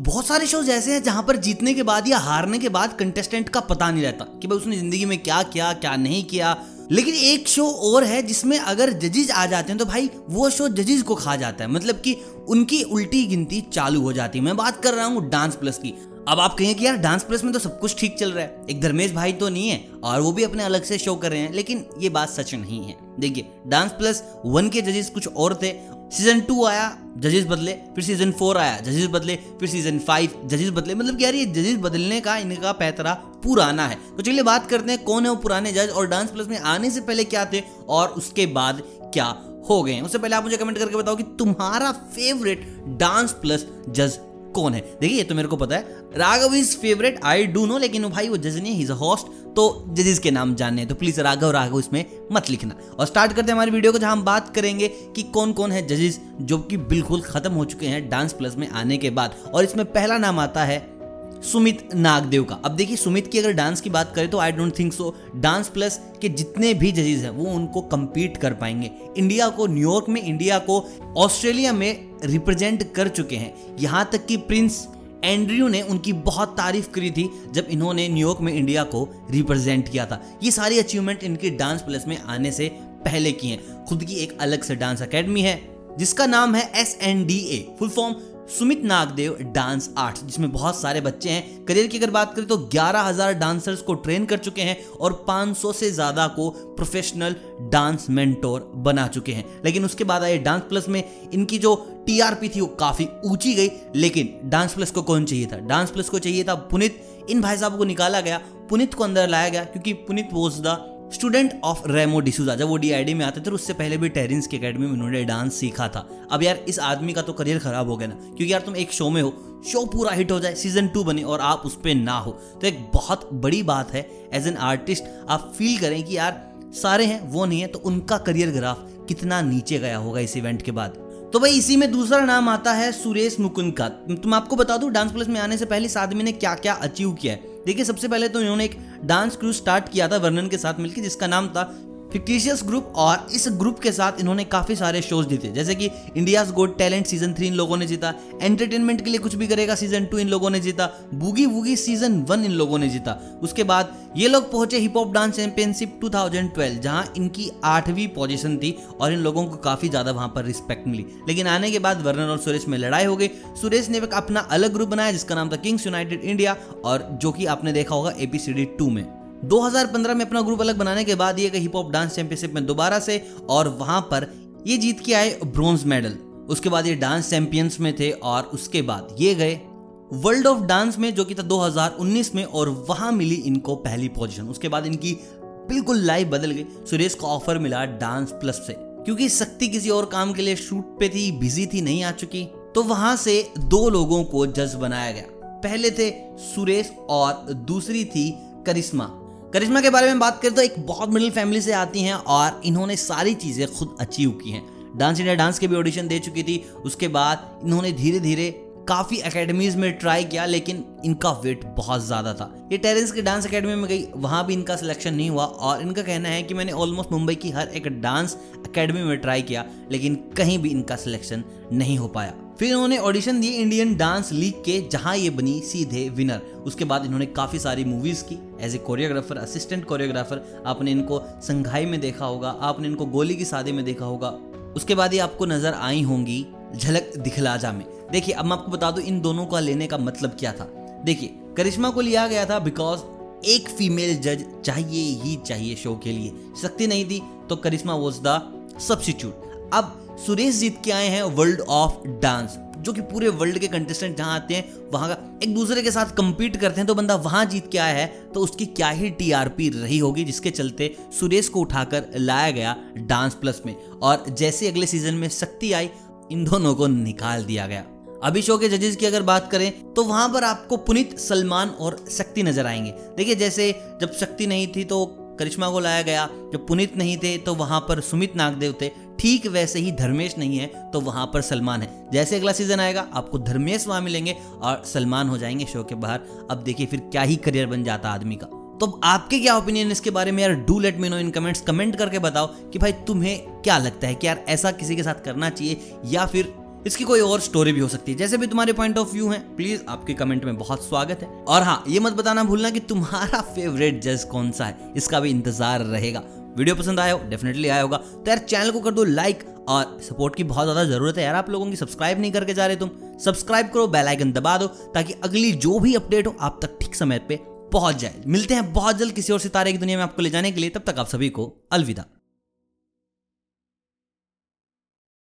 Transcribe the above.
बहुत सारे शोज़ ऐसे हैं जहाँ पर जीतने के बाद या हारने के बाद कंटेस्टेंट का पता नहीं रहता कि भाई उसने ज़िंदगी में क्या किया, क्या नहीं किया। लेकिन एक शो और है जिसमें अगर जजेस आ जाते हैं तो भाई वो शो जजेस को खा जाता है। मतलब कि उनकी उल्टी गिनती चालू हो जाती है। मैं बात कर रहा हूँ डांस प्लस की। अब आप कहें कि यार डांस प्लस में तो सब कुछ ठीक चल रहा है। एक धर्मेश भाई तो नहीं है और वो भी अपने अलग से शो कर रहे हैं, लेकिन ये बात सच नहीं है। देखिए डांस प्लस वन के जजेस कुछ और थे सीज़न टू आया, जजेस बदले, फिर सीज़न फोर आया, जजेस बदले, फिर सीज़न फाइव जजेस बदले। मतलब कि यार ये जजेस बदलने का, इनका पैतरा पुराना है। तो चलिए बात करते हैं कौन है वो पुराने जज और डांस प्लस में आने से पहले क्या थे और उसके बाद क्या हो गए उससे पहले आप मुझे कमेंट करके बताओ कि तुम्हारा फेवरेट डांस प्लस जज कौन है। देखिए, ये तो मेरे को पता है। Raghav is favourite I do know लेकिन भाई वो जज नहीं इज़ होस्ट तो जजेस के नाम जानने तो प्लीज़ राघव राघव इसमें मत लिखना। और स्टार्ट करते हैं हमारी वीडियो को, जहाँ हम बात करेंगे कि कौन कौन है जजेस जो कि बिल्कुल खत्म हो चुके हैं डांस प्लस में आने के बाद। और इसमें पहला नाम आता है सुमित नागदेव का। अब देखिए, सुमित की अगर डांस की बात करें तो I don't think so Dance Plus के जितने भी जजेस हैं, वो उनको compete कर पाएँगे। इंडिया को न्यूयॉर्क में इंडिया को ऑस्ट्रेलिया में रिप्रेजेंट कर चुके हैं। यहाँ तक कि प्रिंस एंड्रयू ने उनकी बहुत तारीफ़ करी थी जब इन्होंने न्यूयॉर्क में इंडिया को रिप्रेजेंट किया था। ये सारी अचीवमेंट इनकी डांस प्लस में आने से पहले की हैं। खुद की एक अलग से डांस अकेडमी है, जिसका नाम है S N D A full form Sumit Nagdev dance art, जिसमें बहुत सारे बच्चे हैं। करियर की अगर बात करें तो 11000 डांसर्स को ट्रेन कर चुके हैं और 500 से ज़्यादा को प्रोफेशनल डांस मेंटोर बना चुके हैं। लेकिन उसके बाद आए डांस प्लस में इनकी जो टीआरपी थी वो काफ़ी ऊँची गई, लेकिन डांस प्लस को कौन चाहिए था? डांस प्लस को चाहिए था पुनित। इन भाई साहब को निकाला गया, पुनित को अंदर लाया गया, क्योंकि Punit was the student of Remo D'Souza, जब वो डी में आते थे उससे पहले भी टेरिंस की अकेडमी में उन्होंने डांस सीखा था। अब यार, इस आदमी का तो करियर खराब हो गया ना, क्योंकि यार तुम एक शो में हो शो पूरा हिट हो जाए सीज़न टू बने और आप उस पर ना हो। तो एक बहुत बड़ी बात है एज एन आर्टिस्ट आप फील करें कि यार, सारे हैं, वो नहीं है तो उनका करियर ग्राफ कितना नीचे गया होगा इस इवेंट के बाद। तो भाई, इसी में दूसरा नाम आता है सुरेश मुकुंद का तुम आपको बता दूँ डांस प्लस में आने से पहले इस आदमी ने क्या क्या अचीव किया है? देखिए, सबसे पहले तो इन्होंने एक डांस क्रू स्टार्ट किया था वर्णन के साथ मिलकर जिसका नाम था फिक्टिशियस ग्रुप और इस ग्रुप के साथ इन्होंने काफ़ी सारे शोज़ जीते। जैसे कि India's got talent season three इन लोगों ने जीता। एंटरटेनमेंट के लिए कुछ भी करेगा सीज़न टू इन लोगों ने जीता। बुगी वुगी सीज़न वन इन लोगों ने जीता। उसके बाद ये लोग पहुँचे हिप हॉप डांस चैंपियनशिप 2012 जहाँ इनकी आठवीं पोजीशन थी और इन लोगों को काफ़ी ज़्यादा वहाँ पर रिस्पेक्ट मिली। लेकिन आने के बाद वर्णन और सुरेश में लड़ाई हो गई। सुरेश ने अपना अलग ग्रुप बनाया, जिसका नाम था किंग्स यूनाइटेड इंडिया और जो कि आपने देखा होगा एपीसीडी टू में। 2015 में अपना ग्रुप अलग बनाने के बाद ये हिप हॉप डांस चैंपियनशिप में दोबारा से और वहाँ पर ये जीत के आए ब्रॉन्ज मेडल उसके बाद ये डांस चैंपियंस में थे और उसके बाद ये गए वर्ल्ड ऑफ़ डांस में, जो कि था 2019 में और वहाँ मिली इनको पहली पोजीशन उसके बाद इनकी बिल्कुल लाइफ बदल गई। सुरेश को ऑफ़र मिला डांस प्लस से। क्योंकि शक्ति किसी और काम के लिए शूट पे थी बिज़ी थी, नहीं आ चुकी। तो वहाँ से दो लोगों को जज बनाया गया। पहले थे सुरेश और दूसरी थी करिश्मा। करिश्मा के बारे में बात करें तो एक बहुत मिडिल फैमिली से आती हैं और इन्होंने सारी चीज़ें खुद अचीव की हैं। डांस इंडिया डांस के भी ऑडिशन दे चुकी थी। उसके बाद इन्होंने धीरे धीरे काफ़ी एकेडमीज में ट्राई किया, लेकिन इनका वेट बहुत ज़्यादा था। ये टेरेंस की डांस एकेडमी में गई, वहाँ भी इनका सिलेक्शन नहीं हुआ और इनका कहना है कि मैंने ऑलमोस्ट मुंबई की हर एक डांस एकेडमी में ट्राई किया, लेकिन कहीं भी इनका सिलेक्शन नहीं हो पाया। फिर इन्होंने ऑडिशन दिए इंडियन डांस लीग के, जहाँ ये बनी सीधे विनर उसके बाद इन्होंने काफ़ी सारी मूवीज़ की। As a choreographer assistant choreographer आपने इनको संघाई में देखा होगा, आपने इनको गोली की शादी में देखा होगा। उसके बाद ये आपको नज़र आई होंगी झलक दिखलाजा में। देखिए, अब मैं आपको बता दूँ, इन दोनों का लेने का मतलब क्या था? देखिए, करिश्मा को लिया गया था बिकॉज़ एक फीमेल जज चाहिए ही चाहिए शो के लिए। शक्ति नहीं थी तो करिश्मा वॉज़ द सब्सिट्यूट अब सुरेश जीत के आए हैं वर्ल्ड ऑफ़ डांस जो कि पूरे वर्ल्ड के कंटेस्टेंट जहाँ आते हैं, वहाँ का एक दूसरे के साथ compete करते हैं तो बंदा वहाँ जीत के आया है तो उसकी क्या ही टीआरपी रही होगी, जिसके चलते सुरेश को उठाकर लाया गया डांस प्लस में। और जैसे अगले सीज़न में शक्ति आई, इन दोनों को निकाल दिया गया। अभी शो के जजेस की अगर बात करें तो वहाँ पर आपको पुनीत, सलमान और शक्ति नज़र आएँगे। देखिए, जैसे जब शक्ति नहीं थी तो करिश्मा को लाया गया। जब पुनीत नहीं थे तो वहाँ पर सुमित नागदेव थे। ठीक वैसे ही धर्मेश नहीं है तो वहाँ पर सलमान है। जैसे अगला सीज़न आएगा, आपको धर्मेश वहाँ मिलेंगे और सलमान हो जाएँगे शो के बाहर। अब देखिए फिर क्या ही करियर बन जाता आदमी का। तो आपके क्या ओपिनियन इसके बारे में यार? Do let me know in comments comment करके बताओ कि भाई तुम्हें क्या लगता है कि यार ऐसा किसी के साथ करना चाहिए या फिर इसकी कोई और स्टोरी भी हो सकती है। जैसे भी तुम्हारे पॉइंट ऑफ़ व्यू है प्लीज़ आपके कमेंट में बहुत स्वागत है। और हाँ ये मत बताना भूलना कि तुम्हारा फेवरेट जज कौन सा है, इसका भी इंतज़ार रहेगा। वीडियो पसंद आया हो डेफिनेटली आया होगा। तो यार चैनल को कर दो लाइक और सपोर्ट की बहुत ज़्यादा ज़रूरत है यार आप लोगों की। सब्सक्राइब नहीं करके जा रहे तुम। सब्सक्राइब करो बेल आइकन दबा दो, ताकि अगली जो भी अपडेट हो, आप तक ठीक समय पे पहुँच जाए। मिलते हैं बहुत जल्द किसी और सितारे की दुनिया में आपको ले जाने के लिए। तब तक आप सभी को अलविदा।